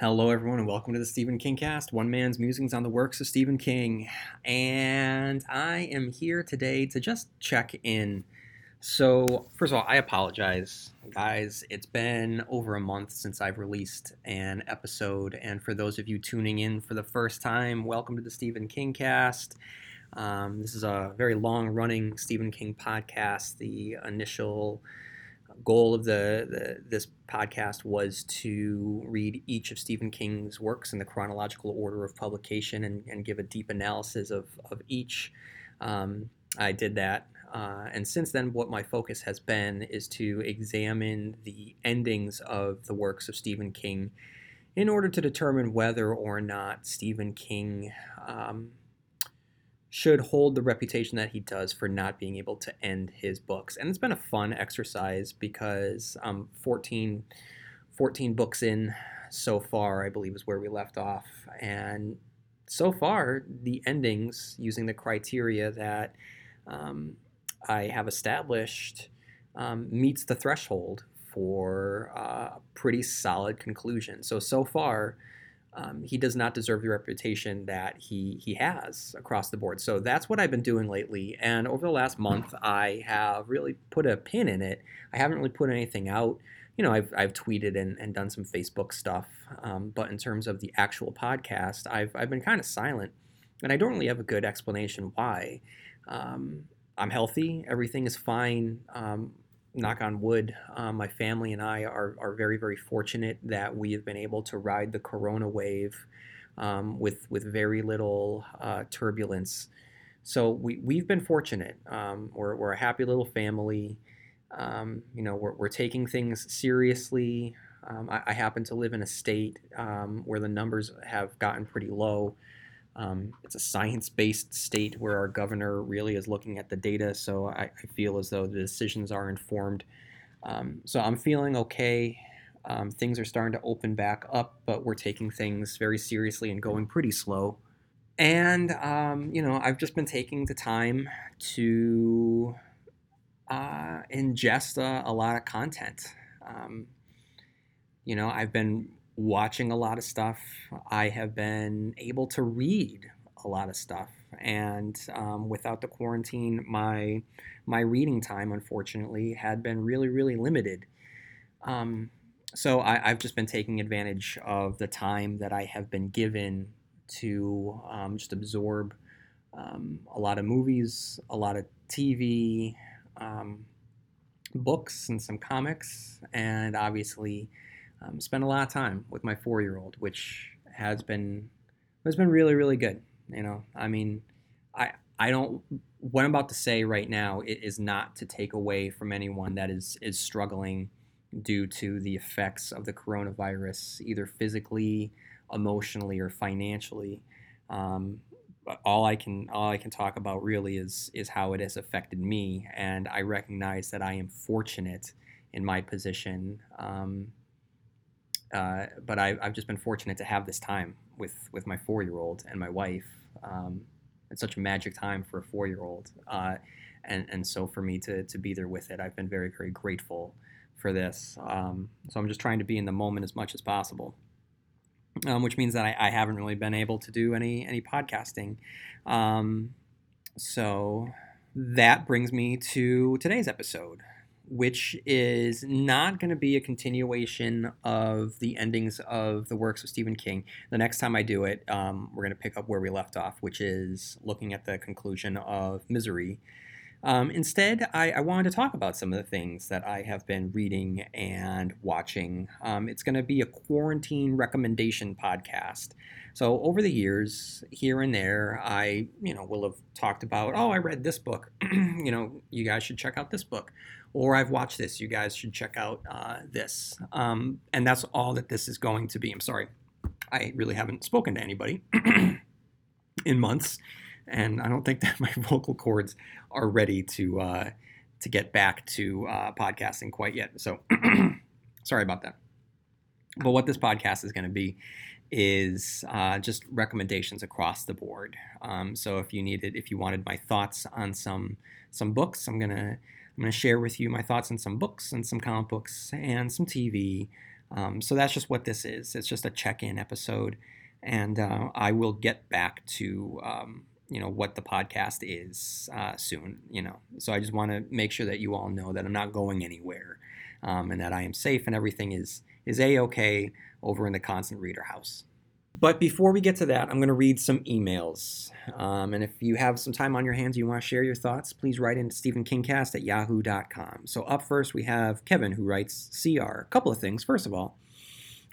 Hello, everyone, and welcome to the Stephen King Cast, one man's musings on the works of Stephen King. And I am here today to just check in. So, first of all, I apologize, guys. It's been over a month since I've released an episode. And for those of you tuning in for the first time, welcome to the Stephen King Cast. Um, this is a very long running Stephen King podcast. The initial goal of the, the, this podcast was to read each of Stephen King's works in the chronological order of publication and, and give a deep analysis of, of each. Um, I did that. Uh, and since then, what my focus has been is to examine the endings of the works of Stephen King in order to determine whether or not Stephen King um, should hold the reputation that he does for not being able to end his books. And it's been a fun exercise because um, 14, 14 books in so far, I believe, is where we left off. And so far, the endings, using the criteria that um, I have established, um, meets the threshold for a pretty solid conclusion. So, so far, um, he does not deserve the reputation that he he has across the board. So that's what I've been doing lately. And over the last month, I have really put a pin in it. I haven't really put anything out. You know, I've, I've tweeted and, and done some Facebook stuff. Um, but in terms of the actual podcast, I've, I've been kind of silent. And I don't really have a good explanation why. Um, I'm healthy. Everything is fine. Um, knock on wood, um, my family and I are, are very, very fortunate that we have been able to ride the corona wave um, with, with very little uh, turbulence. So we, we've been fortunate. Um, we're, we're a happy little family. Um, you know, we're, we're taking things seriously. Um, I, I, happen to live in a state um, where the numbers have gotten pretty low. Um, it's a science based state where our governor really is looking at the data, so I, I feel as though the decisions are informed. Um, so I'm feeling okay. Um, things are starting to open back up, but we're taking things very seriously and going pretty slow. And, um, you know, I've just been taking the time to uh, ingest a, a, lot of content. Um, you know, I've been watching a lot of stuff. I have been able to read a lot of stuff, and um, without the quarantine, my my reading time, unfortunately, had been really, really limited. Um, so I, have just been taking advantage of the time that I have been given to um, just absorb um, a lot of movies, a lot of TV, um, books, and some comics, and obviously um, spend a lot of time with my four year old, which has been has been really really good. You know, I mean, I I don't what I'm about to say right now is not to take away from anyone that is is struggling due to the effects of the coronavirus, either physically, emotionally, or financially. Um, all I can all I can talk about really is is how it has affected me, and I recognize that I am fortunate in my position. Um, uh, but I, have just been fortunate to have this time with, with my four year old and my wife. Um, it's such a magic time for a four year old. Uh, and, and so for me to, to be there with it, I've been very, very grateful for this. Um, so I'm just trying to be in the moment as much as possible. Um, which means that I, I, haven't really been able to do any any podcasting. Um, so that brings me to today's episode which is not going to be a continuation of the endings of the works of Stephen King. The next time I do it, um, we're going to pick up where we left off, which is looking at the conclusion of Misery. Um, instead, I, I, wanted to talk about some of the things that I have been reading and watching. Um, it's going to be a quarantine recommendation podcast. So over the years, here and there, I you know will have talked about, oh, I read this book. you know, you guys should check out this book or I've watched this. You guys should check out uh, this. Um, and that's all that this is going to be. I'm sorry. I really haven't spoken to anybody in months, and I don't think that my vocal cords are ready to uh, to get back to uh, podcasting quite yet. So sorry about that. But what this podcast is going to be is uh, just recommendations across the board. Um, so if you needed, if you wanted my thoughts on some some books, I'm gonna I'm to share with you my thoughts on some books and some comic books and some TV. Um, so that's just what this is. It's just a check-in episode, and uh, I will get back to um, you know what the podcast is uh, soon. You know, so I just want to make sure that you all know that I'm not going anywhere, um, and that I am safe and everything is is a okay over in the Constant Reader house. But before we get to that, I'm going to read some emails. Um, and if you have some time on your hands, you want to share your thoughts, please write in into StephenKingcast at yahoo.com. So up first, we have Kevin who writes CR. A couple of things. First of all,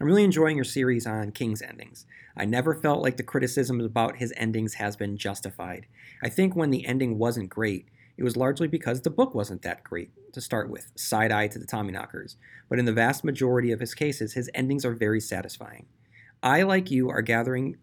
I'm really enjoying your series on King's endings. I never felt like the criticism about his endings has been justified. I think when the ending wasn't great, it was largely because the book wasn't that great to start with, side eye to the Tommyknockers. But in the vast majority of his cases, his endings are very satisfying. I like you are gathering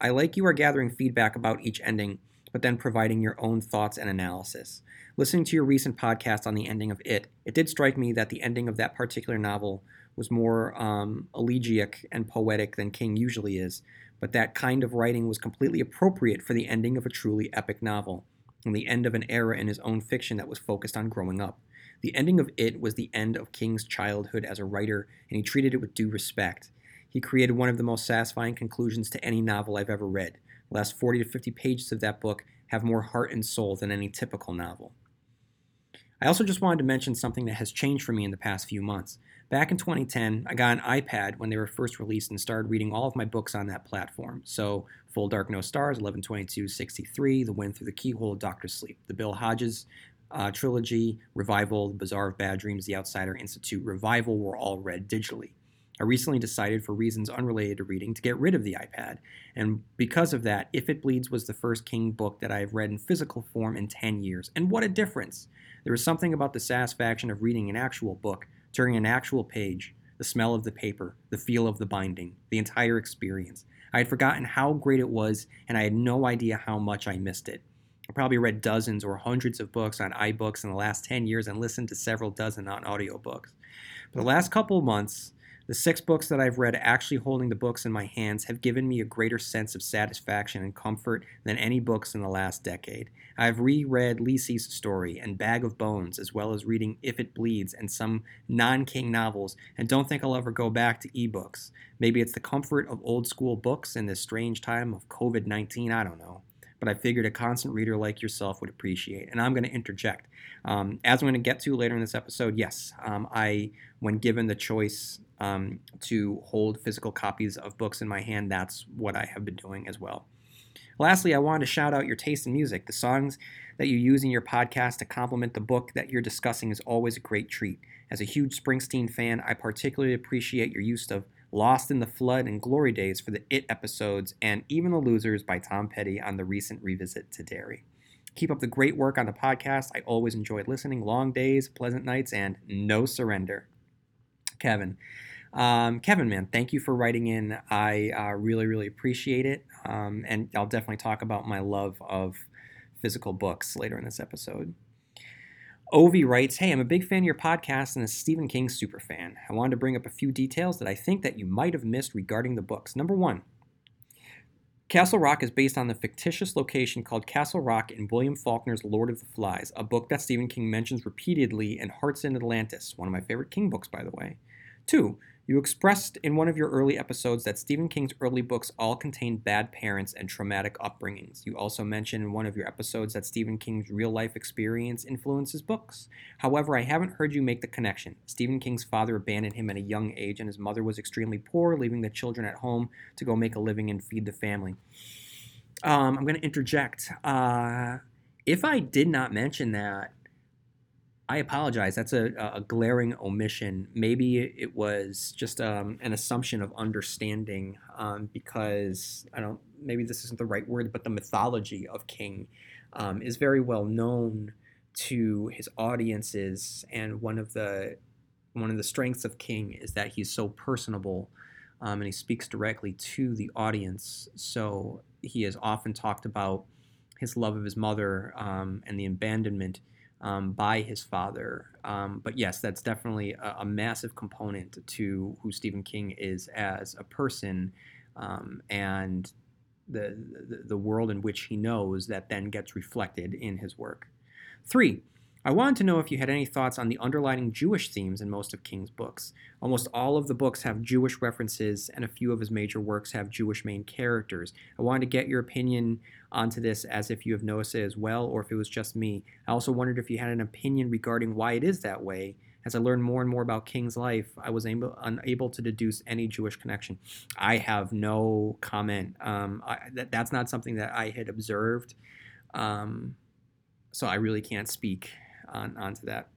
I like you are gathering feedback about each ending, but then providing your own thoughts and analysis. Listening to your recent podcast on the ending of It, it did strike me that the ending of that particular novel was more um, elegiac and poetic than King usually is, but that kind of writing was completely appropriate for the ending of a truly epic novel, and the end of an era in his own fiction that was focused on growing up. The ending of It was the end of King's childhood as a writer, and he treated it with due respect. He created one of the most satisfying conclusions to any novel I've ever read. The last 40 to 50 pages of that book have more heart and soul than any typical novel. I also just wanted to mention something that has changed for me in the past few months. Back in 2010, I got an iPad when they were first released and started reading all of my books on that platform. So, Full Dark No Stars, 1122 63, The Wind Through the Keyhole, Doctor Sleep, the Bill Hodges uh, trilogy, Revival, The Bazaar of Bad Dreams, The Outsider Institute, Revival were all read digitally. I recently decided, for reasons unrelated to reading, to get rid of the iPad. And because of that, If It Bleeds was the first King book that I have read in physical form in 10 years. And what a difference! There is something about the satisfaction of reading an actual book, turning an actual page, the smell of the paper, the feel of the binding, the entire experience. I had forgotten how great it was, and I had no idea how much I missed it. I probably read dozens or hundreds of books on iBooks in the last 10 years and listened to several dozen on audiobooks. But the last couple of months, the six books that I've read actually holding the books in my hands have given me a greater sense of satisfaction and comfort than any books in the last decade. I've reread Lisey's story and Bag of Bones, as well as reading If It Bleeds and some non King novels, and don't think I'll ever go back to ebooks. Maybe it's the comfort of old school books in this strange time of COVID 19, I don't know but I figured a constant reader like yourself would appreciate. And I'm going to interject. Um, as I'm going to get to later in this episode, yes, um, I, when given the choice um, to hold physical copies of books in my hand, that's what I have been doing as well. Lastly, I wanted to shout out your taste in music. The songs that you use in your podcast to complement the book that you're discussing is always a great treat. As a huge Springsteen fan, I particularly appreciate your use of Lost in the Flood and Glory Days for the It episodes, and Even the Losers by Tom Petty on the recent revisit to Derry. Keep up the great work on the podcast. I always enjoyed listening. Long days, pleasant nights, and no surrender. Kevin. Um, Kevin, man, thank you for writing in. I uh, really, really appreciate it. Um, and I'll definitely talk about my love of physical books later in this episode. Ovi writes, Hey, I'm a big fan of your podcast and a Stephen King super fan. I wanted to bring up a few details that I think that you might have missed regarding the books. Number one, Castle Rock is based on the fictitious location called Castle Rock in William Faulkner's Lord of the Flies, a book that Stephen King mentions repeatedly in Hearts in Atlantis, one of my favorite King books, by the way. Two, you expressed in one of your early episodes that Stephen King's early books all contained bad parents and traumatic upbringings. You also mentioned in one of your episodes that Stephen King's real life experience influences books. However, I haven't heard you make the connection. Stephen King's father abandoned him at a young age, and his mother was extremely poor, leaving the children at home to go make a living and feed the family. Um, I'm going to interject. Uh, if I did not mention that, I apologize. That's a, a glaring omission. Maybe it was just um, an assumption of understanding um, because I don't, maybe this isn't the right word, but the mythology of King um, is very well known to his audiences. And one of the, one of the strengths of King is that he's so personable um, and he speaks directly to the audience. So he has often talked about his love of his mother um, and the abandonment um, by his father. Um, but yes, that's definitely a, a, massive component to who Stephen King is as a person um, and the, the, the world in which he knows that then gets reflected in his work. Three, I wanted to know if you had any thoughts on the underlying Jewish themes in most of King's books. Almost all of the books have Jewish references, and a few of his major works have Jewish main characters. I wanted to get your opinion onto this as if you have noticed it as well, or if it was just me. I also wondered if you had an opinion regarding why it is that way. As I learned more and more about King's life, I was able, unable to deduce any Jewish connection. I have no comment. Um, I, that, that's not something that I had observed. Um, so I really can't speak on onto that.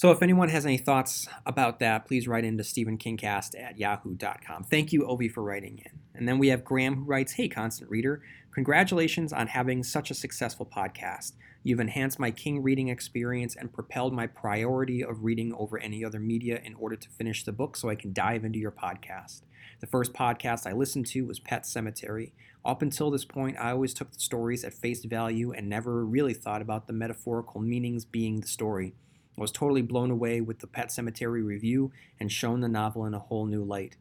So if anyone has any thoughts about that, please write into StephenKingcast at yahoo.com. Thank you, Ovi, for writing in. And then we have Graham who writes, Hey, constant reader, congratulations on having such a successful podcast. You've enhanced my King reading experience and propelled my priority of reading over any other media in order to finish the book so I can dive into your podcast. The first podcast I listened to was Pet Sematary. Up until this point, I always took the stories at face value and never really thought about the metaphorical meanings being the story. I was totally blown away with the Pet Sematary review and shown the novel in a whole new light.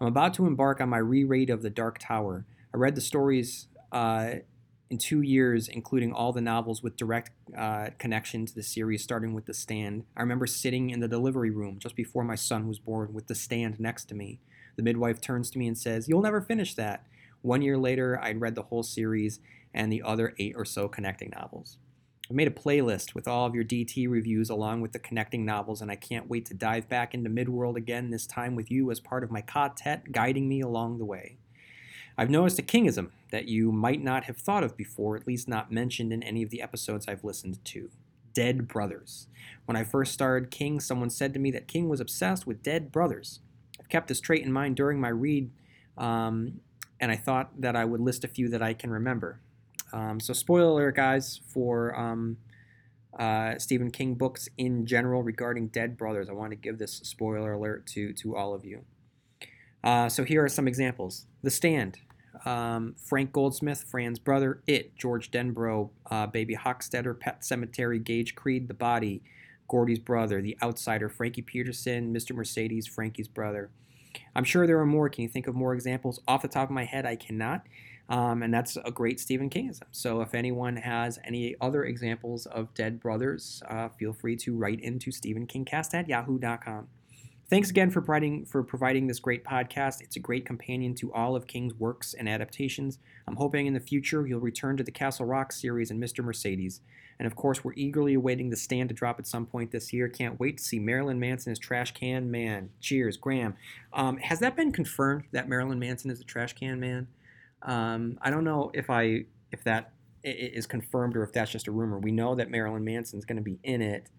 I'm about to embark on my reread of The Dark Tower. I read the stories uh, in two years, including all the novels with direct uh, connection to the series, starting with The Stand. I remember sitting in the delivery room just before my son was born with The Stand next to me. The midwife turns to me and says, You'll never finish that. One year later, I'd read the whole series and the other eight or so connecting novels. I've made a playlist with all of your DT reviews along with the connecting novels, and I can't wait to dive back into Midworld again, this time with you as part of my ka-tet guiding me along the way. I've noticed a kingism that you might not have thought of before, at least not mentioned in any of the episodes I've listened to. Dead brothers. When I first started King, someone said to me that King was obsessed with dead brothers. I've kept this trait in mind during my read, um, and I thought that I would list a few that I can remember. Um, so, spoiler guys, for um, uh, Stephen King books in general regarding Dead Brothers. I want to give this spoiler alert to, to all of you. Uh, so, here are some examples The Stand, um, Frank Goldsmith, Fran's brother, It, George Denbrough, uh, Baby Hockstetter, Pet Sematary, Gage Creed, The Body, Gordy's brother, The Outsider, Frankie Peterson, Mr. Mercedes, Frankie's brother. I'm sure there are more. Can you think of more examples? Off the top of my head, I cannot. Um, and that's a great Stephen Kingism. So if anyone has any other examples of Dead Brothers, uh, feel free to write into StephenKingcast at yahoo.com. Thanks again for providing for providing this great podcast. It's a great companion to all of King's works and adaptations. I'm hoping in the future you'll return to the Castle Rock series and Mr. Mercedes. And of course, we're eagerly awaiting the stand to drop at some point this year. Can't wait to see Marilyn Manson as Trash Can Man. Cheers, Graham. Um, has that been confirmed that Marilyn Manson is a Trash Can Man? Um, I don't know if I if that is confirmed or if that's just a rumor. We know that Marilyn Manson is going to be in it.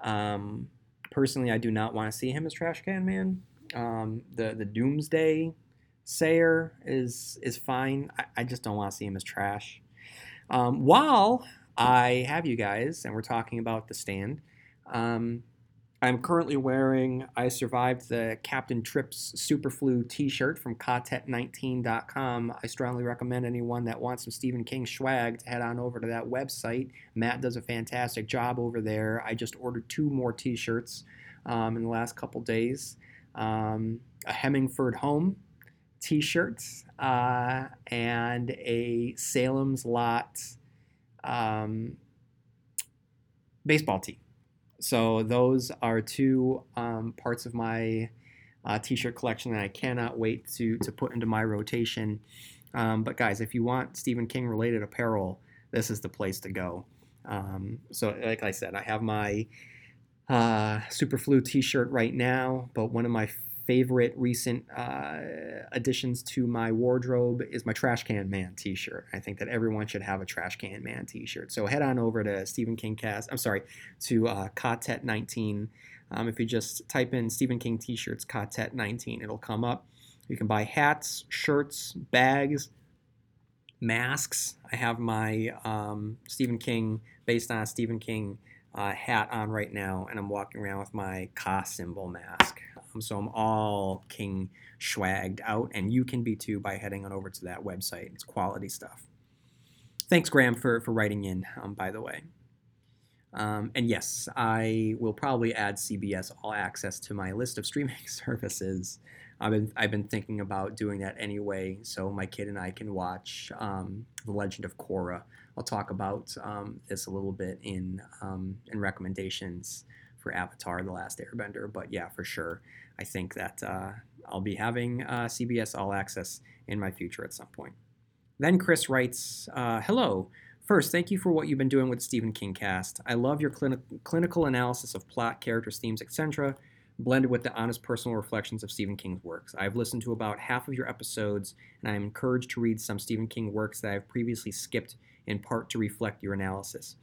Um, personally, I do not want to see him as Trash Can Man. Um, the the Doomsday Sayer is is fine. I, I just don't want to see him as trash. Um, while I have you guys, and we're talking about the stand. Um, I'm currently wearing I Survived the Captain Trips Superflu t shirt from Quartet19.com. I strongly recommend anyone that wants some Stephen King swag to head on over to that website. Matt does a fantastic job over there. I just ordered two more t shirts um, in the last couple days um, a Hemingford Home t shirt uh, and a Salem's Lot um, baseball tee. So those are two um, parts of my uh, t-shirt collection that I cannot wait to to put into my rotation. Um, but guys, if you want Stephen King related apparel, this is the place to go. Um, so like I said, I have my uh, Superflu t-shirt right now, but one of my favorite recent uh, additions to my wardrobe is my Trash Can Man T-shirt. I think that everyone should have a Trash Can Man T-shirt. So head on over to Stephen King Cast. I'm sorry, to uh, Quartet 19. Um, if you just type in Stephen King T-shirts Quartet 19, it'll come up. You can buy hats, shirts, bags, masks. I have my um, Stephen King based on Stephen King uh, hat on right now, and I'm walking around with my Ka symbol mask. So I'm all King swagged out, and you can be too by heading on over to that website. It's quality stuff. Thanks, Graham, for, for writing in, um, by the way. Um, and yes, I will probably add CBS All Access to my list of streaming services I've been I've been thinking about doing that anyway, so my kid and I can watch um, The Legend of Korra. I'll talk about um, this a little bit in um, in recommendations for Avatar: The Last Airbender. But yeah, for sure, I think that uh, I'll be having uh, CBS All Access in my future at some point. Then Chris writes, uh, "Hello." First, thank you for what you've been doing with Stephen King Cast. I love your clini- clinical analysis of plot, characters, themes, etc blended with the honest personal reflections of Stephen King's works. I've listened to about half of your episodes, and I am encouraged to read some Stephen King works that I've previously skipped in part to reflect your analysis.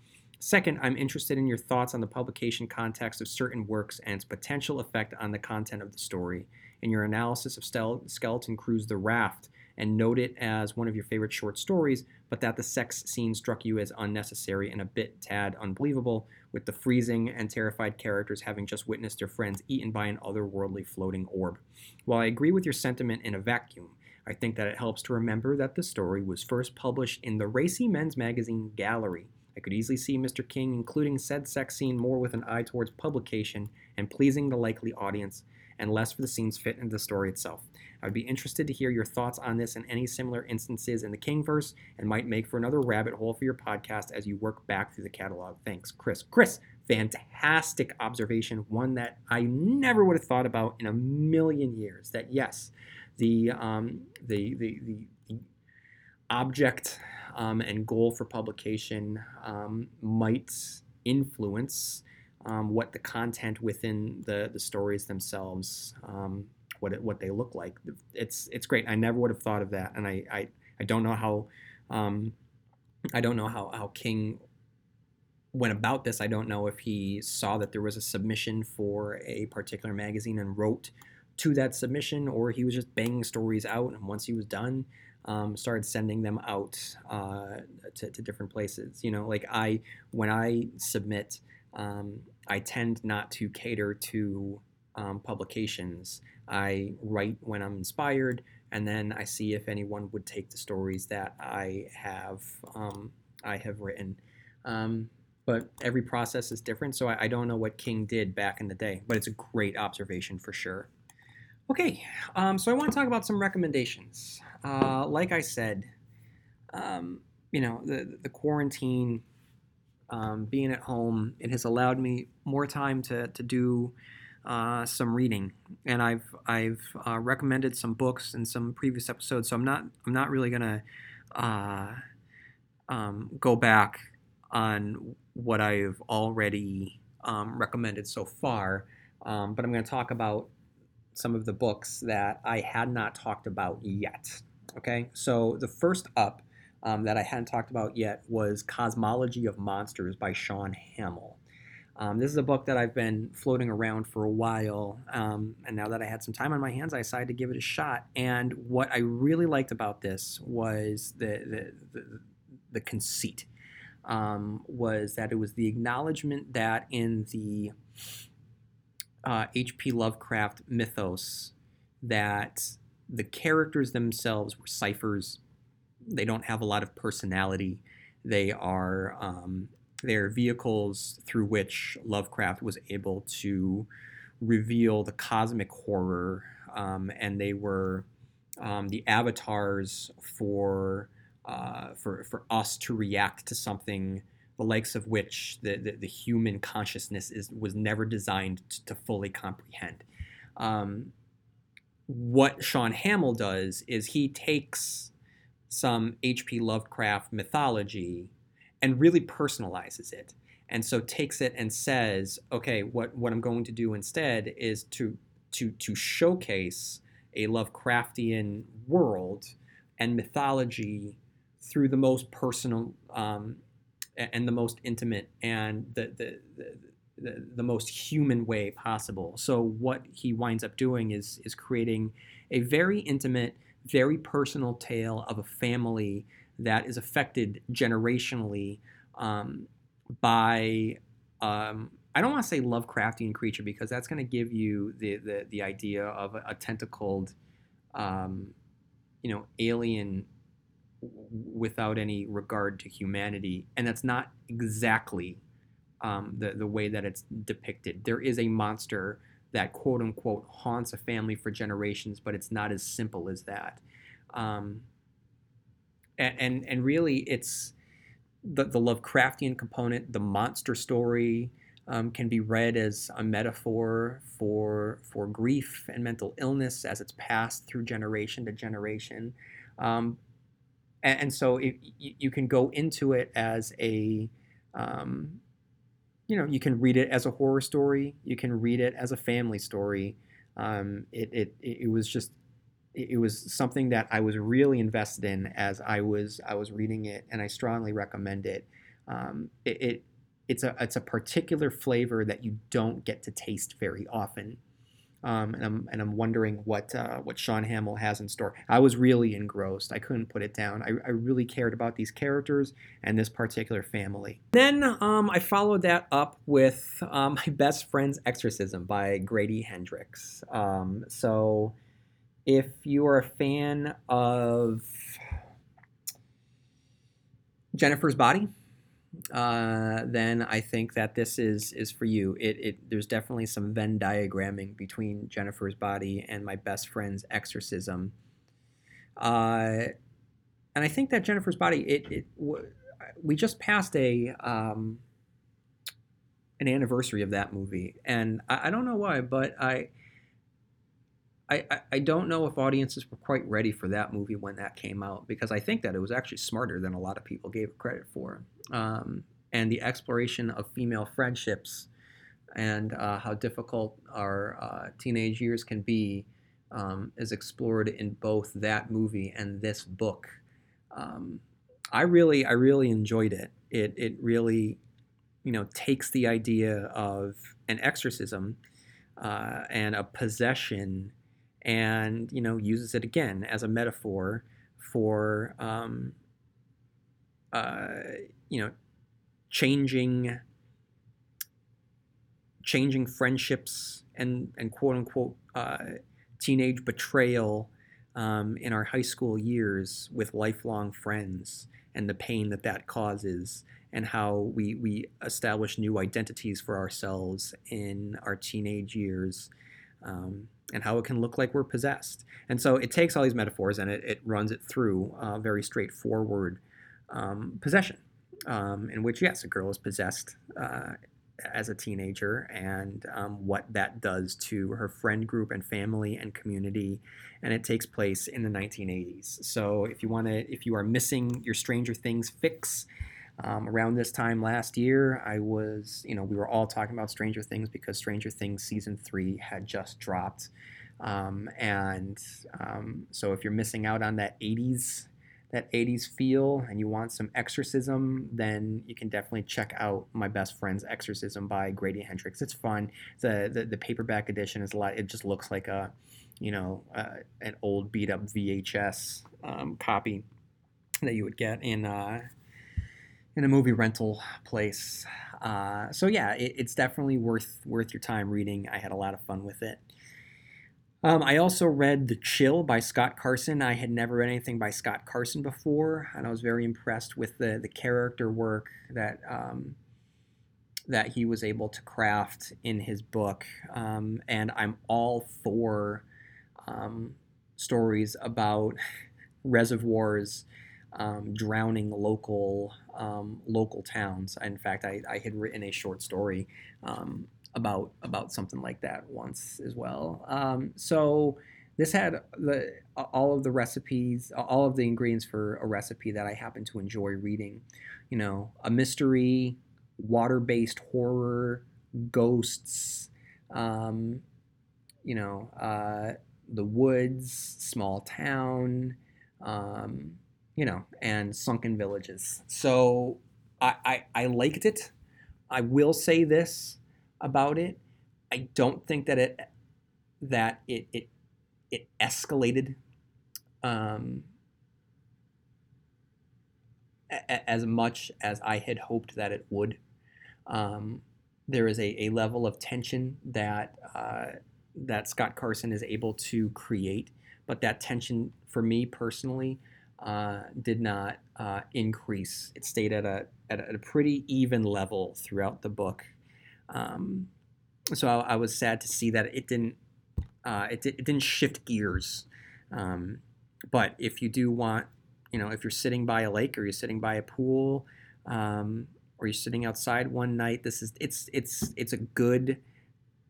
Second, I'm interested in your thoughts on the publication context of certain works and its potential effect on the content of the story. In your analysis of Skeleton Crew's The Raft, and note it as one of your favorite short stories, but that the sex scene struck you as unnecessary and a bit tad unbelievable, with the freezing and terrified characters having just witnessed their friends eaten by an otherworldly floating orb. While I agree with your sentiment in a vacuum, I think that it helps to remember that the story was first published in the racy men's magazine Gallery. I could easily see Mr. King including said sex scene more with an eye towards publication and pleasing the likely audience, and less for the scenes fit into the story itself. I would be interested to hear your thoughts on this and any similar instances in the Kingverse and might make for another rabbit hole for your podcast as you work back through the catalog. Thanks, Chris. Chris, fantastic observation, one that I never would have thought about in a million years. That yes, the um, the, the, the, the object um, and goal for publication um, might influence um, what the content within the, the stories themselves um, what it, what they look like. It's it's great. I never would have thought of that, and I I, I don't know how um, I don't know how how King went about this. I don't know if he saw that there was a submission for a particular magazine and wrote to that submission, or he was just banging stories out, and once he was done. Um, started sending them out uh, to, to different places. You know, like I, when I submit, um, I tend not to cater to um, publications. I write when I'm inspired, and then I see if anyone would take the stories that I have um, I have written. Um, but every process is different, so I, I, don't know what King did back in the day. But it's a great observation for sure. Okay, um, so I want to talk about some recommendations. Uh, like I said, um, you know, the the quarantine, um, being at home, it has allowed me more time to to do uh, some reading, and I've I've uh, recommended some books in some previous episodes. So I'm not I'm not really gonna uh, um, go back on what I've already um, recommended so far, um, but I'm going to talk about some of the books that I had not talked about yet. Okay, so the first up um, that I hadn't talked about yet was Cosmology of Monsters by Shaun Hamill. Um, this is a book that I've been floating around for a while, um, and now that I had some time on my hands, I decided to give it a shot. And what I really liked about this was the the, the, the conceit um, was that it was the acknowledgement that in the H.P. Uh, Lovecraft mythos that the characters themselves were ciphers. They don't have a lot of personality. They are um, they're vehicles through which Lovecraft was able to reveal the cosmic horror, um, and they were um, the avatars for uh, for for us to react to something the likes of which the, the, the human consciousness is was never designed to, fully comprehend. Um, what Shaun Hamill does is he takes some H.P. Lovecraft mythology and really personalizes it and so takes it and says okay what what i'm going to do instead is to to to showcase a lovecraftian world and mythology through the most personal um, and the most intimate and the, the, the the, most human way possible. So what he winds up doing is is creating a very intimate, very personal tale of a family that is affected generationally um, by um, I don't want to say Lovecraftian creature because that's going to give you the, the, the idea of a, a tentacled, um, you know, alien without any regard to humanity, and that's not exactly um, the the way that it's depicted. There is a monster that quote unquote haunts a family for generations, but it's not as simple as that. Um, and, and, and really, it's the, the Lovecraftian component, the monster story, um, can be read as a metaphor for for grief and mental illness as it's passed through generation to generation. Um, and, and, so it, you can go into it as a um, you know you can read it as a horror story you can read it as a family story um, it, it, it was just it was something that I was really invested in as I was I was reading it, and I strongly recommend it. Um, it, it, it's a it's a particular flavor that you don't get to taste very often. Um, and I'm and I'm wondering what uh, what Shaun Hamill has in store. I was really engrossed. I couldn't put it down. I, I really cared about these characters and this particular family. Then um, I followed that up with um, my best friend's exorcism by Grady Hendrix. Um, so if you are a fan of Jennifer's Body, uh, then I think that this is is for you. It, it there's definitely some Venn diagramming between Jennifer's body and my best friend's exorcism. Uh, and I think that Jennifer's body it, it we just passed a um, an anniversary of that movie, and I, I don't know why, but I I, I don't know if audiences were quite ready for that movie when that came out because I think that it was actually smarter than a lot of people gave it credit for. Um, and the exploration of female friendships and uh, how difficult our uh, teenage years can be um, is explored in both that movie and this book. Um, I really, I really enjoyed it. It, it really, you know, takes the idea of an exorcism uh, and a possession and you know uses it again as a metaphor for um, uh, you know changing changing friendships and and quote unquote uh, teenage betrayal um, in our high school years with lifelong friends and the pain that that causes and how we we establish new identities for ourselves in our teenage years um, and how it can look like we're possessed. And so it takes all these metaphors and it, it runs it through a very straightforward um, possession, um, in which, yes, a girl is possessed uh, as a teenager and um, what that does to her friend group and family and community. And it takes place in the 1980s. So if you want to, if you are missing your Stranger Things fix, um, around this time last year, I was, you know, we were all talking about Stranger Things because Stranger Things season three had just dropped. Um, and um, so if you're missing out on that 80s, that 80s feel and you want some exorcism, then you can definitely check out My Best Friend's Exorcism by Grady Hendrix. It's fun. The, the, the paperback edition is a lot, it just looks like a, you know, uh, an old beat up VHS um, copy that you would get in, uh, in a movie rental place. Uh, so yeah, it, it's definitely worth worth your time reading. I had a lot of fun with it. Um, I also read The Chill by Scott Carson. I had never read anything by Scott Carson before, and I was very impressed with the the character work that um, that he was able to craft in his book. Um, and I'm all for um, stories about reservoirs um, drowning local um, local towns. In fact, I, I had written a short story um, about about something like that once as well. Um, so this had the all of the recipes, all of the ingredients for a recipe that I happen to enjoy reading. You know, a mystery, water-based horror, ghosts. Um, you know, uh, the woods, small town. Um, you know, and sunken villages. So I, I, I liked it. I will say this about it. I don't think that it that it it it escalated um, a, as much as I had hoped that it would. Um, there is a, a level of tension that uh, that Scott Carson is able to create, but that tension for me personally uh, did not uh, increase. It stayed at a, at a pretty even level throughout the book. Um, so I, I, was sad to see that it didn't uh, it, it didn't shift gears. Um, but if you do want, you know, if you're sitting by a lake or you're sitting by a pool, um, or you're sitting outside one night, this is it's it's it's a good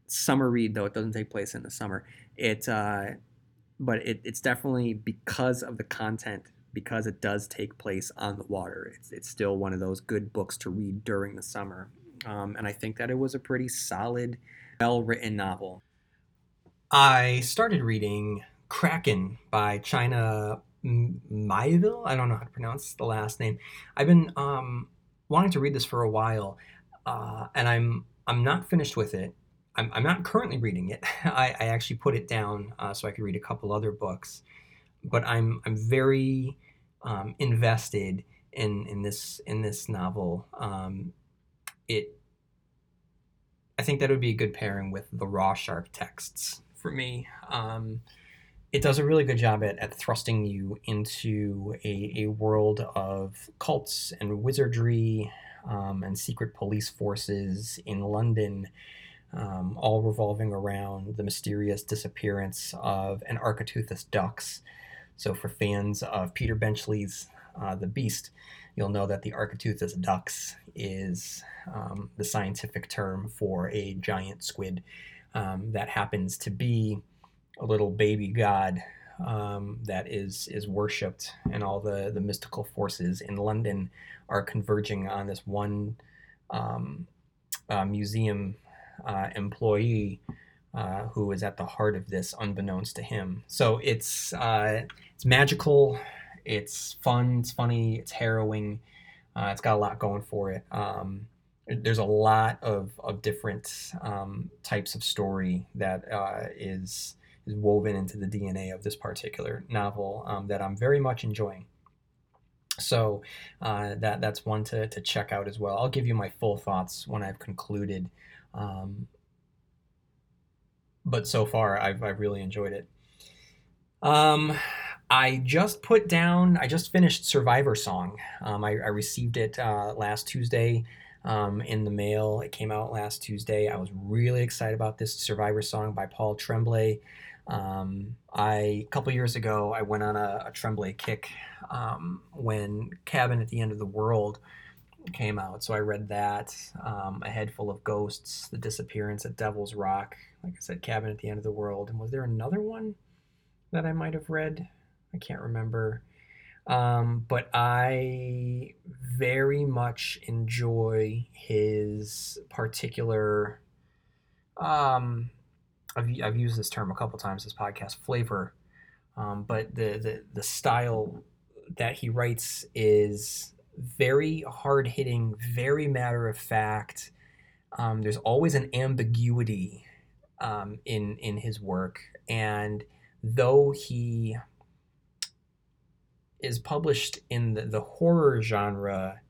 summer read. Though it doesn't take place in the summer, it uh, but it, it's definitely because of the content because it does take place on the water. It's, it's still one of those good books to read during the summer. Um, and I think that it was a pretty solid, well written novel. I started reading Kraken by China Miéville. I don't know how to pronounce the last name. I've been um, wanting to read this for a while, uh, and I'm I'm not finished with it. I'm, I'm not currently reading it. I, I actually put it down uh, so I could read a couple other books, but I'm I'm very um, invested in in this in this novel. Um, it I think that would be a good pairing with the Raw Rawshark texts for me. Um, it does a really good job at, at thrusting you into a, a world of cults and wizardry um, and secret police forces in London, um, all revolving around the mysterious disappearance of an Architeuthis dux. So, for fans of Peter Benchley's uh, The Beast, you'll know that the Architeuthis dux is um, the scientific term for a giant squid um, that happens to be a little baby god um, that is is worshipped, and all the the mystical forces in London are converging on this one um, uh, museum uh, employee uh, who is at the heart of this, unbeknownst to him. So it's uh, it's magical, it's fun, it's funny, it's harrowing. Uh, it's got a lot going for it. Um, there's a lot of, of different um, types of story that uh, is is woven into the DNA of this particular novel um, that I'm very much enjoying. So uh, that that's one to, to check out as well. I'll give you my full thoughts when I've concluded. Um, but so far, I've, I've really enjoyed it. Um, I just put down, I just finished Survivor Song. Um, I, I, received it uh, last Tuesday um, in the mail. It came out last Tuesday. I was really excited about this Survivor Song by Paul Tremblay. Um, I a couple years ago, I went on a, a Tremblay kick um, when Cabin at the End of the World came out. So I read that. Um, a Head Full of Ghosts, The Disappearance at Devil's Rock. Like I said, Cabin at the End of the World. And was there another one that I might have read? I can't remember. Um, but I very much enjoy his particular. Um, I've, I've used this term a couple times this podcast flavor, um, but the, the the style that he writes is very hard hitting, very matter of fact. Um, there's always an ambiguity um, in in his work, and though he is published in the, the horror genre,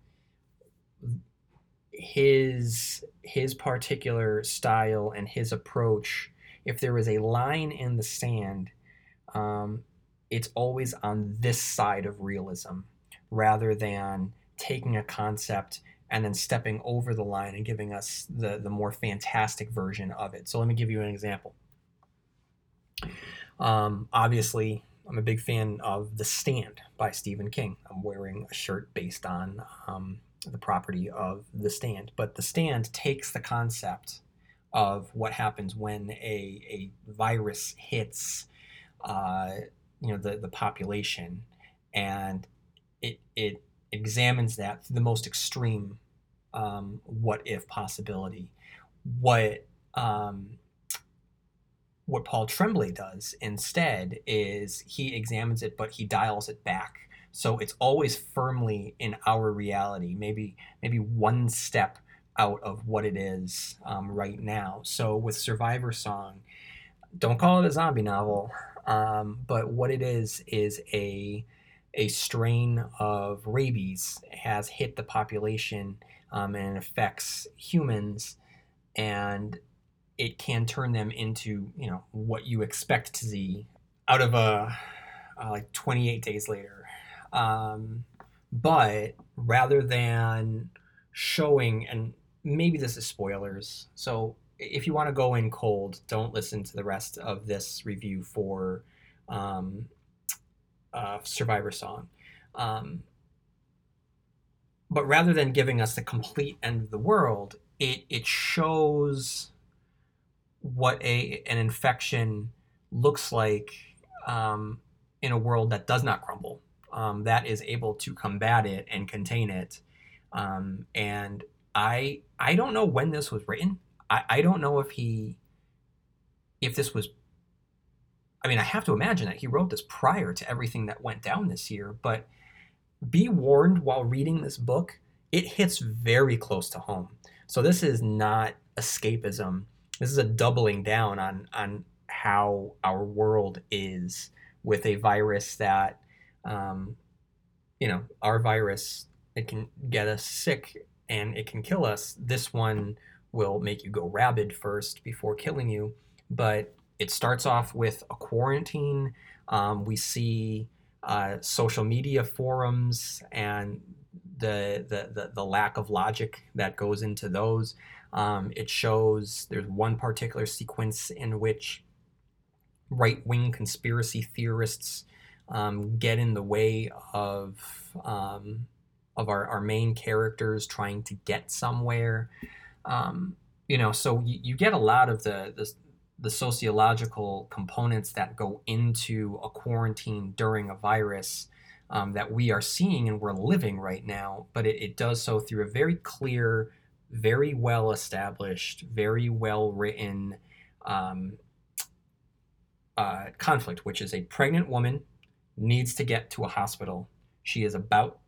his his particular style and his approach if there is a line in the sand, um, it's always on this side of realism rather than taking a concept and then stepping over the line and giving us the, the more fantastic version of it. So let me give you an example. Um, obviously, I'm a big fan of The Stand by Stephen King. I'm wearing a shirt based on um, the property of The Stand. But The Stand takes the concept of what happens when a, a virus hits uh, you know the, the population and it, it examines that to the most extreme um, what if possibility what um, what Paul Tremblay does instead is he examines it but he dials it back so it's always firmly in our reality maybe maybe one step out of what it is um, right now. So with Survivor Song, don't call it a zombie novel, um, but what it is is a a strain of rabies has hit the population um, and affects humans, and it can turn them into you know what you expect to see out of a uh, like 28 days later. Um, but rather than showing and maybe this is spoilers. So if you want to go in cold, don't listen to the rest of this review for um, uh, Survivor Song. Um, but rather than giving us the complete end of the world, it it shows what a an infection looks like um, in a world that does not crumble, um, that is able to combat it and contain it. Um, and I I don't know when this was written. I, I don't know if he if this was I mean, I have to imagine that he wrote this prior to everything that went down this year, but be warned while reading this book, it hits very close to home. So this is not escapism. This is a doubling down on on how our world is with a virus that um, you know, our virus it can get us sick and it can kill us. This one will make you go rabid first before killing you. But it starts off with a quarantine. Um, we see uh, social media forums and the, the, the, the, lack of logic that goes into those. Um, it shows there's one particular sequence in which right wing conspiracy theorists um, get in the way of um, of our, our main characters trying to get somewhere. Um, you know, so you, you, get a lot of the, the, the sociological components that go into a quarantine during a virus um, that we are seeing and we're living right now. But it, it does so through a very clear, very well established, very well written um, uh, conflict, which is a pregnant woman needs to get to a hospital. She is about,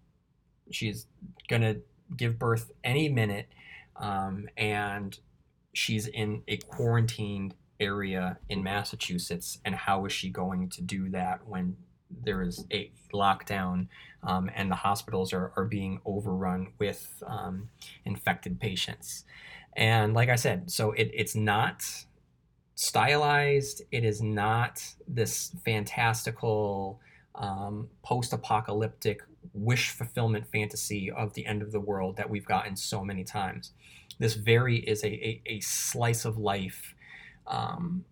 she's going to give birth any minute. Um, and she's in a quarantined area in Massachusetts. And how is she going to do that when there is a lockdown um, and the hospitals are, are being overrun with um, infected patients? And like I said, so it, it's not stylized, it is not this fantastical um, post-apocalyptic wish fulfillment fantasy of the end of the world that we've gotten so many times. This very is a, a, a slice of life um,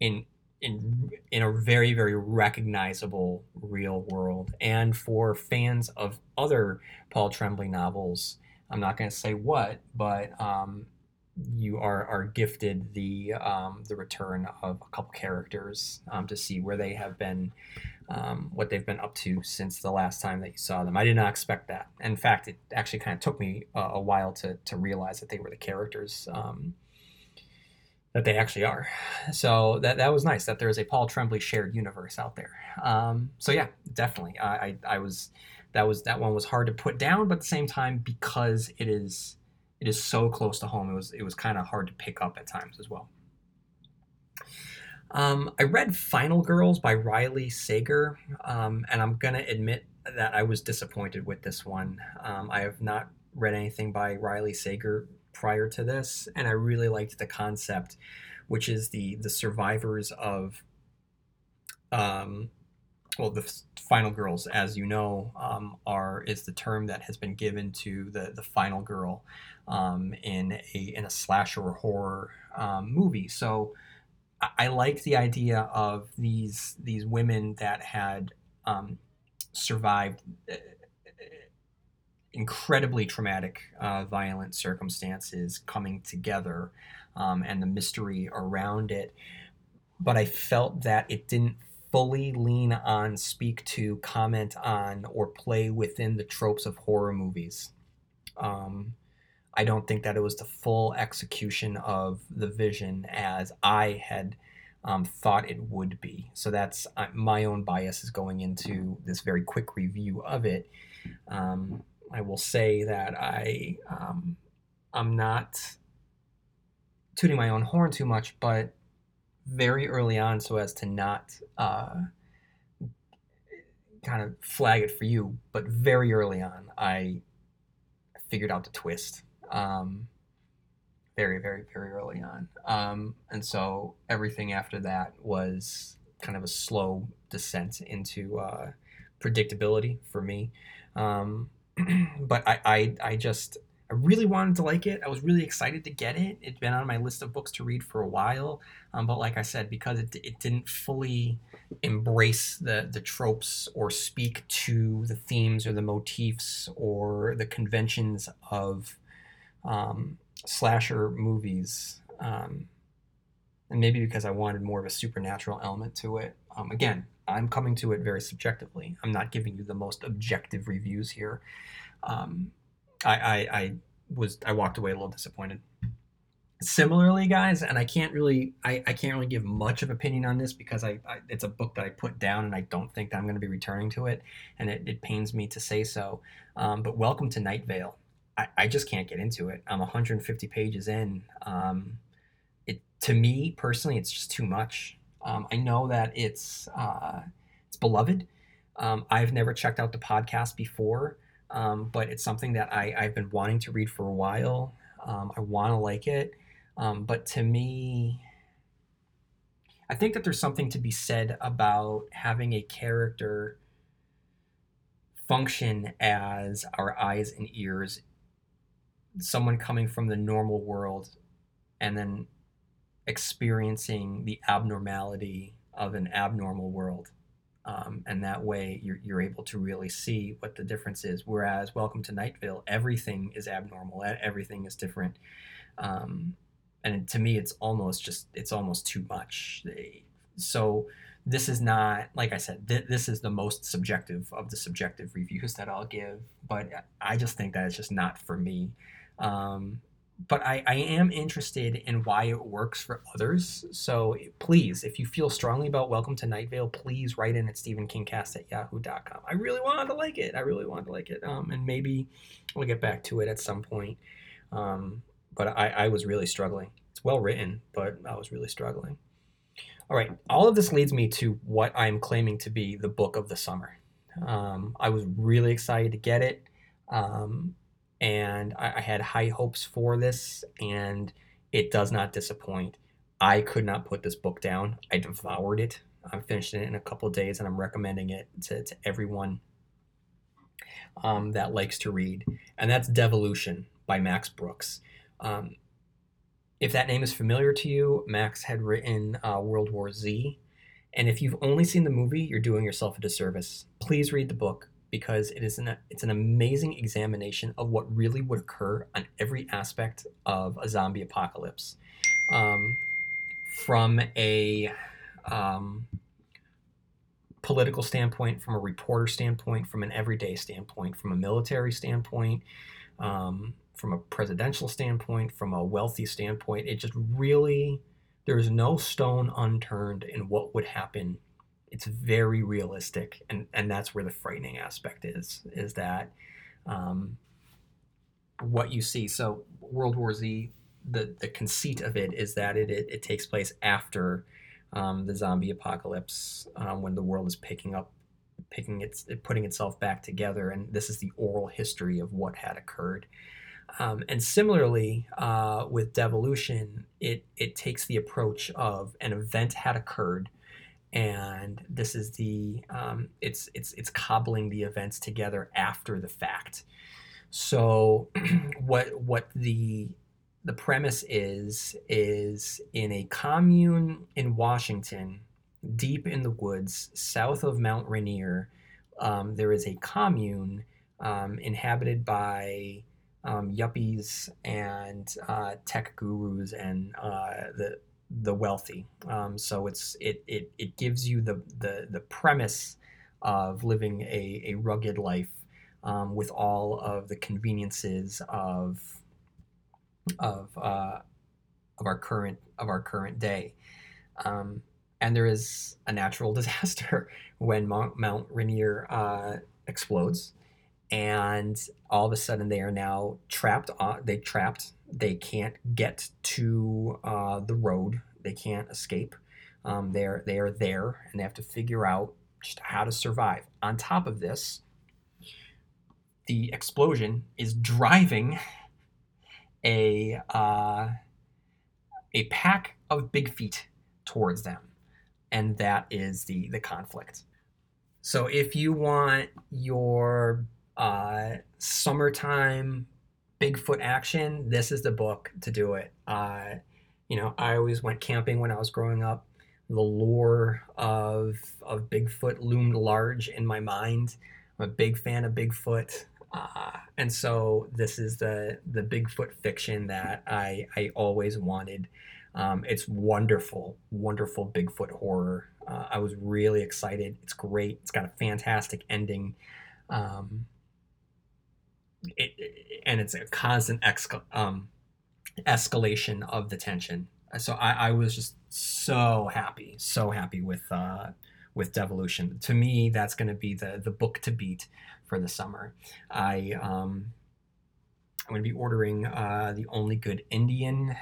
in in in a very very recognizable real world. And for fans of other Paul Tremblay novels, I'm not going to say what, but um, you are are gifted the um, the return of a couple characters um, to see where they have been, um, what they've been up to since the last time that you saw them. I did not expect that. In fact, it actually kind of took me a, a while to to realize that they were the characters um, that they actually are. So that that was nice that there is a Paul Tremblay shared universe out there. Um, so yeah, definitely, I, I I was that was that one was hard to put down, but at the same time because it is it is so close to home. It was it was kind of hard to pick up at times as well. Um, I read Final Girls by Riley Sager, um, and I'm gonna admit that I was disappointed with this one. Um, I have not read anything by Riley Sager prior to this, and I really liked the concept, which is the the survivors of um, well, the final girls, as you know, um, are is the term that has been given to the the final girl um, in a in a slasher or horror um, movie. So I, like the idea of these these women that had um, survived uh, incredibly traumatic, uh, violent circumstances coming together, um, and the mystery around it. But I felt that it didn't fully lean on, speak to, comment on, or play within the tropes of horror movies. Um, I don't think that it was the full execution of the vision as I had um, thought it would be. So that's uh, my own bias is going into this very quick review of it. Um, I will say that I um, I'm not tooting my own horn too much, but very early on so as to not uh, kind of flag it for you. But very early on, I figured out the twist. Um, very, very, very early on. Um, and so everything after that was kind of a slow descent into uh, predictability for me. Um, but I, I, I just, I really wanted to like it. I was really excited to get it. It's been on my list of books to read for a while, um, but like I said, because it, it didn't fully embrace the the tropes or speak to the themes or the motifs or the conventions of um, slasher movies, um, and maybe because I wanted more of a supernatural element to it. Um, again, I'm coming to it very subjectively. I'm not giving you the most objective reviews here. Um, I, I, I was I walked away a little disappointed. Similarly, guys, and I can't really I, I can't really give much of opinion on this because I, I it's a book that I put down and I don't think that I'm going to be returning to it, and it, it pains me to say so. Um, but Welcome to Night Vale. I, I just can't get into it. I'm 150 pages in. Um, it to me personally, it's just too much. Um, I know that it's uh, it's beloved. Um, I've never checked out the podcast before, um, but it's something that I, I've been wanting to read for a while. Um, I want to like it, um, but to me, I think that there's something to be said about having a character function as our eyes and ears, someone coming from the normal world and then experiencing the abnormality of an abnormal world. Um, and that way you're, you're able to really see what the difference is. Whereas Welcome to Night Vale, everything is abnormal, everything is different. Um, and to me, it's almost just, it's almost too much. So this is not, like I said, th- this is the most subjective of the subjective reviews that I'll give, but I just think that it's just not for me. Um, but I, I am interested in why it works for others. So please, if you feel strongly about Welcome to Night Vale, please write in at StephenKingcast at yahoo.com. I really wanted to like it. I really wanted to like it. Um, and maybe we'll get back to it at some point. Um, but I, I was really struggling. It's well written, but I was really struggling. All right, all of this leads me to what I'm claiming to be the book of the summer. Um, I was really excited to get it. Um, and I, I had high hopes for this, and it does not disappoint. I could not put this book down. I devoured it. I'm finishing it in a couple days, and I'm recommending it to, to everyone um, that likes to read. And that's Devolution by Max Brooks. Um, if that name is familiar to you, Max had written uh, World War Z. And if you've only seen the movie, you're doing yourself a disservice. Please read the book because it is an it's an amazing examination of what really would occur on every aspect of a zombie apocalypse, um, from a um, political standpoint, from a reporter standpoint, from an everyday standpoint, from a military standpoint, um, from a presidential standpoint, from a wealthy standpoint. It just really there is no stone unturned in what would happen it's very realistic and and that's where the frightening aspect is is that um, what you see. So world war z the the conceit of it is that it it, it takes place after um, the zombie apocalypse um, when the world is picking up picking its putting itself back together and this is the oral history of what had occurred. Um, and similarly, uh, with devolution, it, it takes the approach of an event had occurred, and this is the um, it's it's it's cobbling the events together after the fact. So what what the the premise is is in a commune in Washington, deep in the woods south of Mount Rainier, um, there is a commune um, inhabited by um, yuppies and uh, tech gurus and uh, the the wealthy. Um, so it's it, it it gives you the the the premise of living a, a rugged life um, with all of the conveniences of of uh, of our current of our current day. Um, and there is a natural disaster when Mount, Mount Rainier uh, explodes, and all of a sudden they are now trapped. On, they trapped they can't get to uh, the road. They can't escape. Um, they're they are there, and they have to figure out just how to survive. On top of this, the explosion is driving a uh, a pack of big feet towards them, and that is the the conflict. So if you want your uh, summertime Bigfoot action, this is the book to do it. Uh, you know, I always went camping when I was growing up. The lore of of Bigfoot loomed large in my mind. I'm a big fan of Bigfoot. Uh, and so this is the the Bigfoot fiction that I I always wanted. Um, it's wonderful, wonderful Bigfoot horror. Uh, I was really excited. It's great. It's got a fantastic ending. Um, it, it, and it's a constant excal- um, escalation of the tension. So I, I was just so happy, so happy with uh, with Devolution. To me, that's going to be the the book to beat for the summer. I um, I'm going to be ordering uh, the Only Good Indian,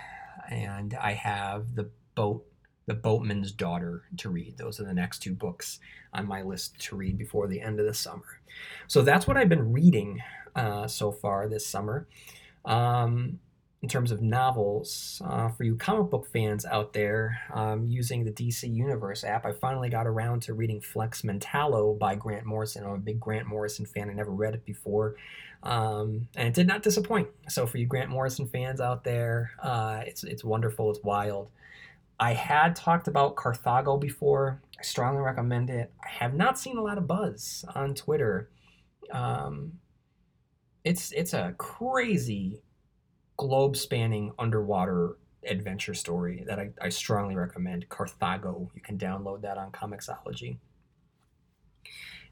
and I have the boat the Boatman's Daughter to read. Those are the next two books on my list to read before the end of the summer. So that's what I've been reading uh, so far this summer. Um, in terms of novels, uh, for you comic book fans out there um, using the DC Universe app, I finally got around to reading Flex Mentallo by Grant Morrison. I'm a big Grant Morrison fan. I never read it before, um, and it did not disappoint. So for you Grant Morrison fans out there, uh, it's it's wonderful. It's wild. I had talked about Carthago before. I strongly recommend it. I have not seen a lot of buzz on Twitter. Um, it's it's a crazy globe spanning underwater adventure story that I, I strongly recommend. Carthago. You can download that on Comixology.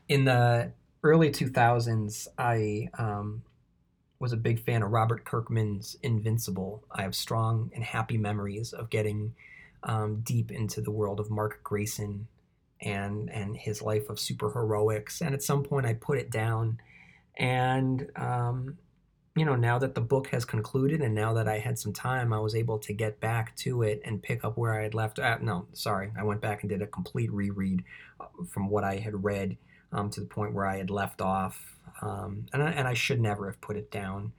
In the early 2000s, I um, was a big fan of Robert Kirkman's Invincible. I have strong and happy memories of getting um, deep into the world of Mark Grayson and and his life of super heroics. And at some point, I put it down, and um, you know, now that the book has concluded, and now that I had some time, I was able to get back to it and pick up where I had left. Uh, no, sorry, I went back and did a complete reread uh, from what I had read um, to the point where I had left off. Um, and, I, and I should never have put it down.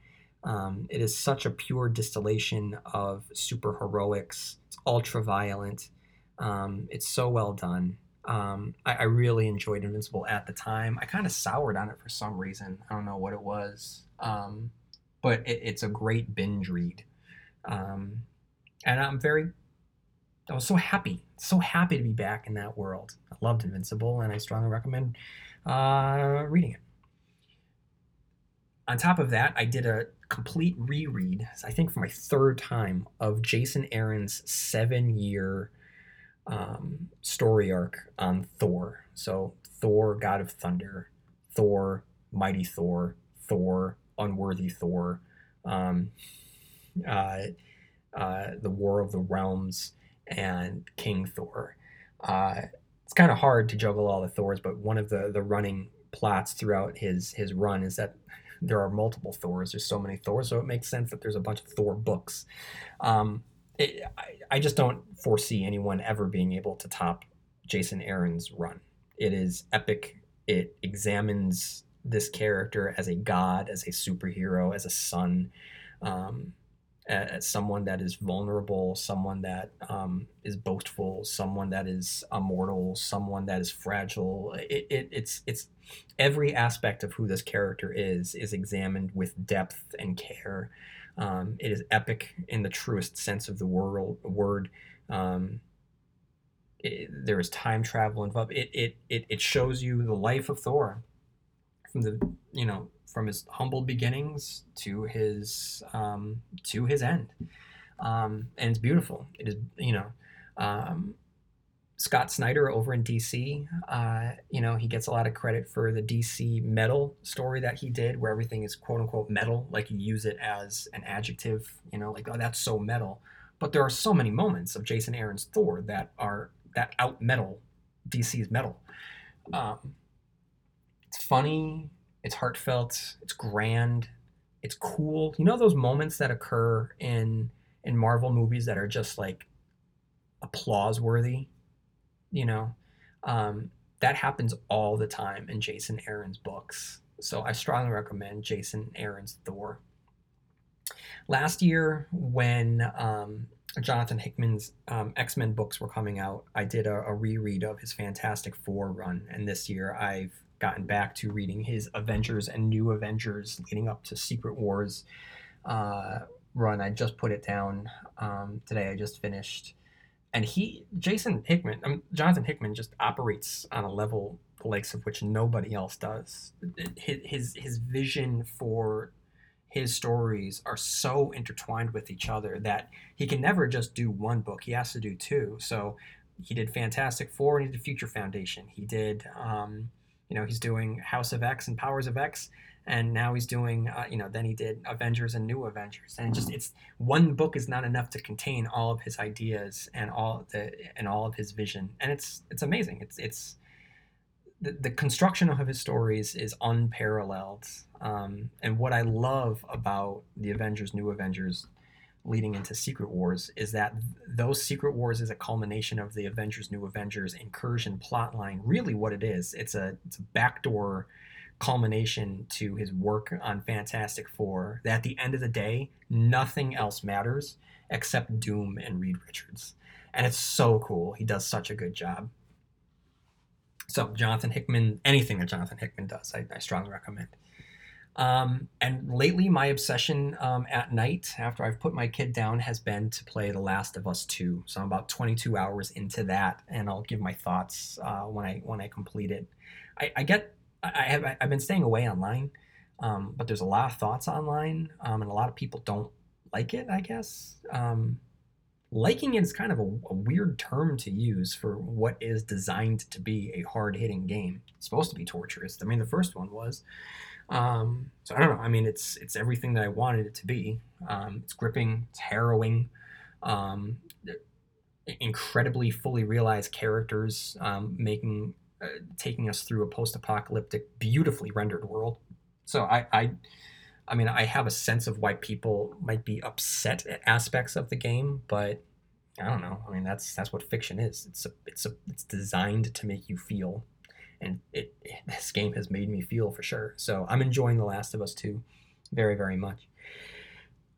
Um, it is such a pure distillation of super heroics. It's ultra violent. Um, it's so well done. Um, I, I, really enjoyed Invincible at the time. I kind of soured on it for some reason. I don't know what it was, um, but it, it's a great binge read. Um, and I'm very, I was so happy, so happy to be back in that world. I loved Invincible, and I strongly recommend uh, reading it. On top of that, I did a complete reread, I think for my third time, of Jason Aaron's seven year um, story arc on Thor. So, Thor, God of Thunder, Thor, Mighty Thor, Thor, Unworthy Thor, um, uh, uh, The War of the Realms, and King Thor. Uh, it's kind of hard to juggle all the Thors, but one of the, the running plots throughout his his run is that there are multiple Thors. There's so many Thors, so it makes sense that there's a bunch of Thor books. Um, it, I, I just don't foresee anyone ever being able to top Jason Aaron's run. It is epic. It examines this character as a god, as a superhero, as a son. Um, as someone that is vulnerable, someone that um, is boastful, someone that is immortal, someone that is fragile. It, it, it's it's every aspect of who this character is is examined with depth and care. Um, it is epic in the truest sense of the word. word. Um, it, there is time travel involved. It, it it it shows you the life of Thor from the you know from his humble beginnings to his um, to his end, um, and it's beautiful. It is you know. Um, Scott Snyder over in DC, uh, you know, he gets a lot of credit for the DC metal story that he did, where everything is quote unquote metal, like you use it as an adjective, you know, like, oh, that's so metal. But there are so many moments of Jason Aaron's Thor that are, that out metal DC's metal. Um, it's funny, it's heartfelt. It's grand. It's cool. You know those moments that occur in in Marvel movies that are just like applause worthy. You know, um, that happens all the time in Jason Aaron's books. So I strongly recommend Jason Aaron's Thor. Last year, when um, Jonathan Hickman's um, X Men books were coming out, I did a, a, reread of his Fantastic Four run, and this year I've gotten back to reading his Avengers and New Avengers leading up to Secret Wars. uh, run. I just put it down um, today. I just finished, and he, Jason Hickman, um, Jonathan Hickman, just operates on a level the likes of which nobody else does. His his, his vision for his stories are so intertwined with each other that he can never just do one book. He has to do two. So he did Fantastic Four and he did Future Foundation. He did, um, you know, he's doing House of X and Powers of X, and now he's doing, uh, you know, then he did Avengers and New Avengers. And just it's one book is not enough to contain all of his ideas and all the and all of his vision. And it's it's amazing. It's it's the, the construction of his stories is unparalleled. Um, and what I love about the Avengers, New Avengers, leading into Secret Wars, is that those Secret Wars is a culmination of the Avengers, New Avengers incursion plotline. Really, what it is, it's a it's a backdoor culmination to his work on Fantastic Four. That at the end of the day, nothing else matters except Doom and Reed Richards, and it's so cool. He does such a good job. So Jonathan Hickman, anything that Jonathan Hickman does, I, I strongly recommend. Um, and lately, my obsession um, at night, after I've put my kid down, has been to play The Last of Us 2. So I'm about 22 hours into that, and I'll give my thoughts uh, when I when I complete it. I, I get I have I've been staying away online, um, but there's a lot of thoughts online, um, and a lot of people don't like it. I guess. Um, liking it is kind of a, a, weird term to use for what is designed to be a hard hitting game. It's supposed to be torturous. I mean, the first one was. Um, so I don't know. I mean, it's it's everything that I wanted it to be. Um, it's gripping. It's harrowing. Um, incredibly fully realized characters, making uh, taking us through a post apocalyptic, beautifully rendered world. So I, I I mean, I have a sense of why people might be upset at aspects of the game, but I don't know. I mean, that's that's what fiction is. It's a, it's a, it's designed to make you feel, and it, it this game has made me feel for sure. So I'm enjoying The Last of Us 2 very very much.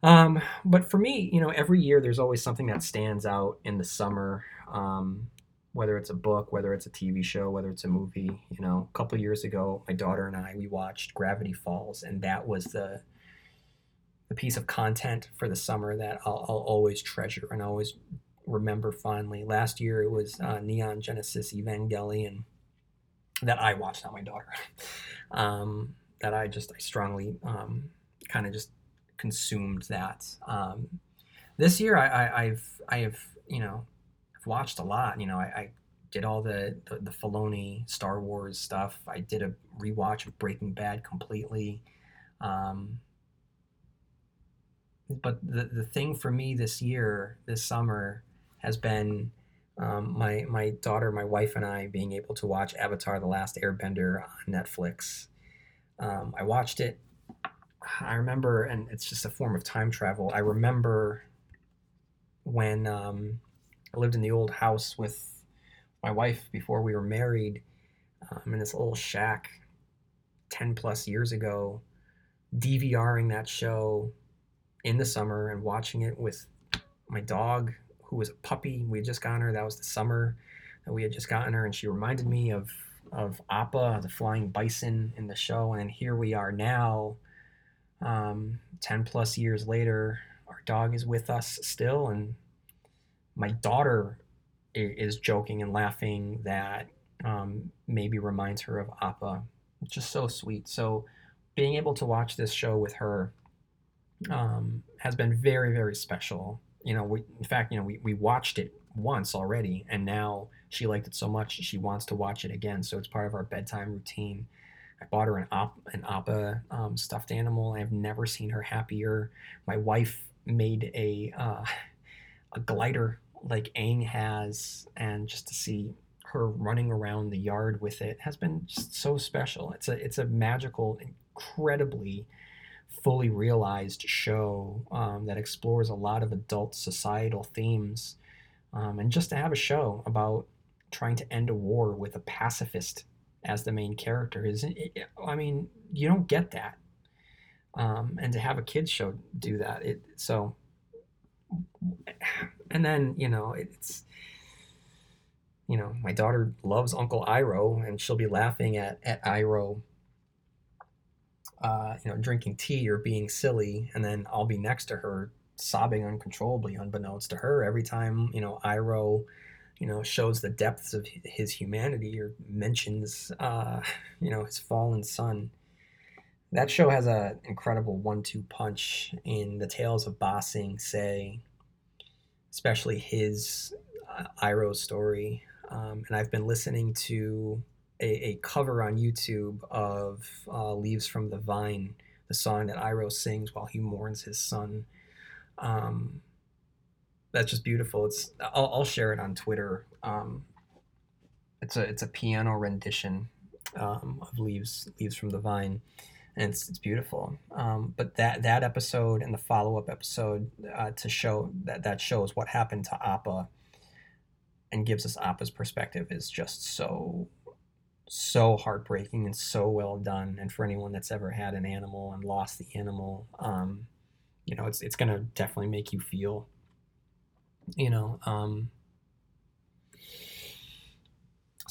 Um, but for me, you know, every year there's always something that stands out in the summer. Um, whether it's a book, whether it's a TV show, whether it's a movie. You know, a couple years ago, my daughter and I we watched Gravity Falls, and that was the the piece of content for the summer that I'll, I'll always treasure and always remember fondly. Last year it was uh, Neon Genesis Evangelion that I watched, not my daughter. um, that I just I strongly um, kind of just consumed that. Um, this year I, I, have I have you know I've watched a lot. You know, I, I did all the, the, the Filoni Star Wars stuff. I did a rewatch of Breaking Bad completely. Um, but the, the thing for me this year, this summer, has been um, my my daughter, my wife, and I being able to watch Avatar: The Last Airbender on Netflix. Um, I watched it. I remember, and it's just a form of time travel. I remember when um, I lived in the old house with my wife before we were married um, in this little shack 10 plus years ago, DVRing that show in the summer and watching it with my dog, who was a puppy. We had just gotten her. That was the summer that we had just gotten her, and she reminded me of of Appa, the flying bison in the show. And here we are now, um, ten plus years later. Our dog is with us still, and my daughter is joking and laughing that um, maybe reminds her of Appa. It's just so sweet. So being able to watch this show with her um, has been very, very special. You know, we, in fact, you know, we, we watched it once already, and now she liked it so much she wants to watch it again. So it's part of our bedtime routine. I bought her an op, an appa um, stuffed animal. I've never seen her happier. My wife made a uh, a glider like Aang has, and just to see her running around the yard with it has been just so special. It's a it's a magical, incredibly fully realized show um, that explores a lot of adult societal themes. Um, and just to have a show about trying to end a war with a pacifist as the main character is, I mean, you don't get that. Um, and to have a kids show do that, it so. And then you know it's you know, my daughter loves Uncle Iroh and she'll be laughing at at Iroh uh, you know, drinking tea or being silly, and then I'll be next to her sobbing uncontrollably, unbeknownst to her, every time you know Iroh you know, shows the depths of his humanity or mentions, uh, you know, his fallen son. That show has an incredible one-two punch in the tales of Ba Sing Se, especially his uh, Iroh story. Um, and I've been listening to a, a cover on YouTube of uh, Leaves from the Vine, the song that Iroh sings while he mourns his son. Um, that's just beautiful. It's I'll, I'll share it on Twitter. Um, it's a it's a piano rendition um, of Leaves Leaves from the Vine, and it's, it's beautiful. Um, but that that episode and the follow up episode uh, to show that that shows what happened to Appa and gives us Appa's perspective is just so so heartbreaking and so well done. And for anyone that's ever had an animal and lost the animal, um, you know, it's it's gonna definitely make you feel. You know, um,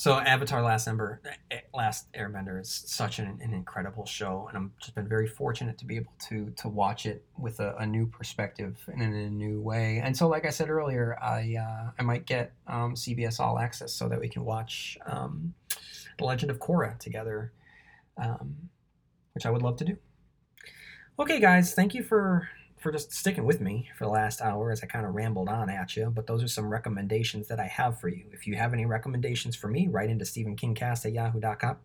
so Avatar: Last Ember, eh, Last Airbender is such an, an, incredible show, and I'm just been very fortunate to be able to to watch it with a, a new perspective and in a new way. And so, like I said earlier, I uh, I might get um, CBS All Access so that we can watch um, The Legend of Korra together, um, which I would love to do. Okay, guys, thank you for for just sticking with me for the last hour as I kind of rambled on at you. But those are some recommendations that I have for you. If you have any recommendations for me, write into StephenKingcast at yahoo.com.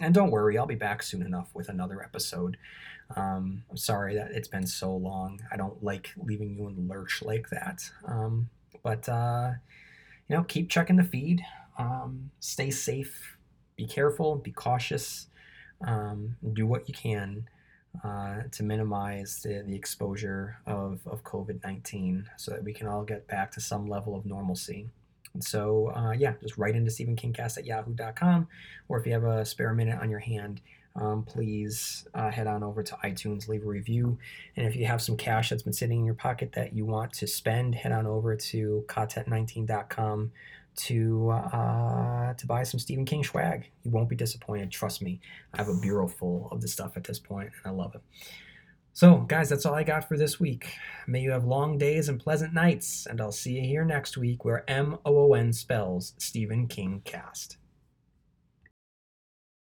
And don't worry, I'll be back soon enough with another episode. Um, I'm sorry that it's been so long. I don't like leaving you in the lurch like that. Um, but, uh, you know, keep checking the feed. Um, stay safe. Be careful. Be cautious. Um, do what you can uh, to minimize the, the exposure of, of COVID 19 so that we can all get back to some level of normalcy. And so, uh, yeah, just write into StephenKingcast at yahoo.com, or if you have a spare minute on your hand, um, please uh, head on over to iTunes, leave a review. And if you have some cash that's been sitting in your pocket that you want to spend, head on over to content19.com to uh, to buy some Stephen King swag. You won't be disappointed. Trust me. I have a bureau full of the stuff at this point, and I love it. So, guys, that's all I got for this week. May you have long days and pleasant nights, and I'll see you here next week where M O O N spells Stephen King cast.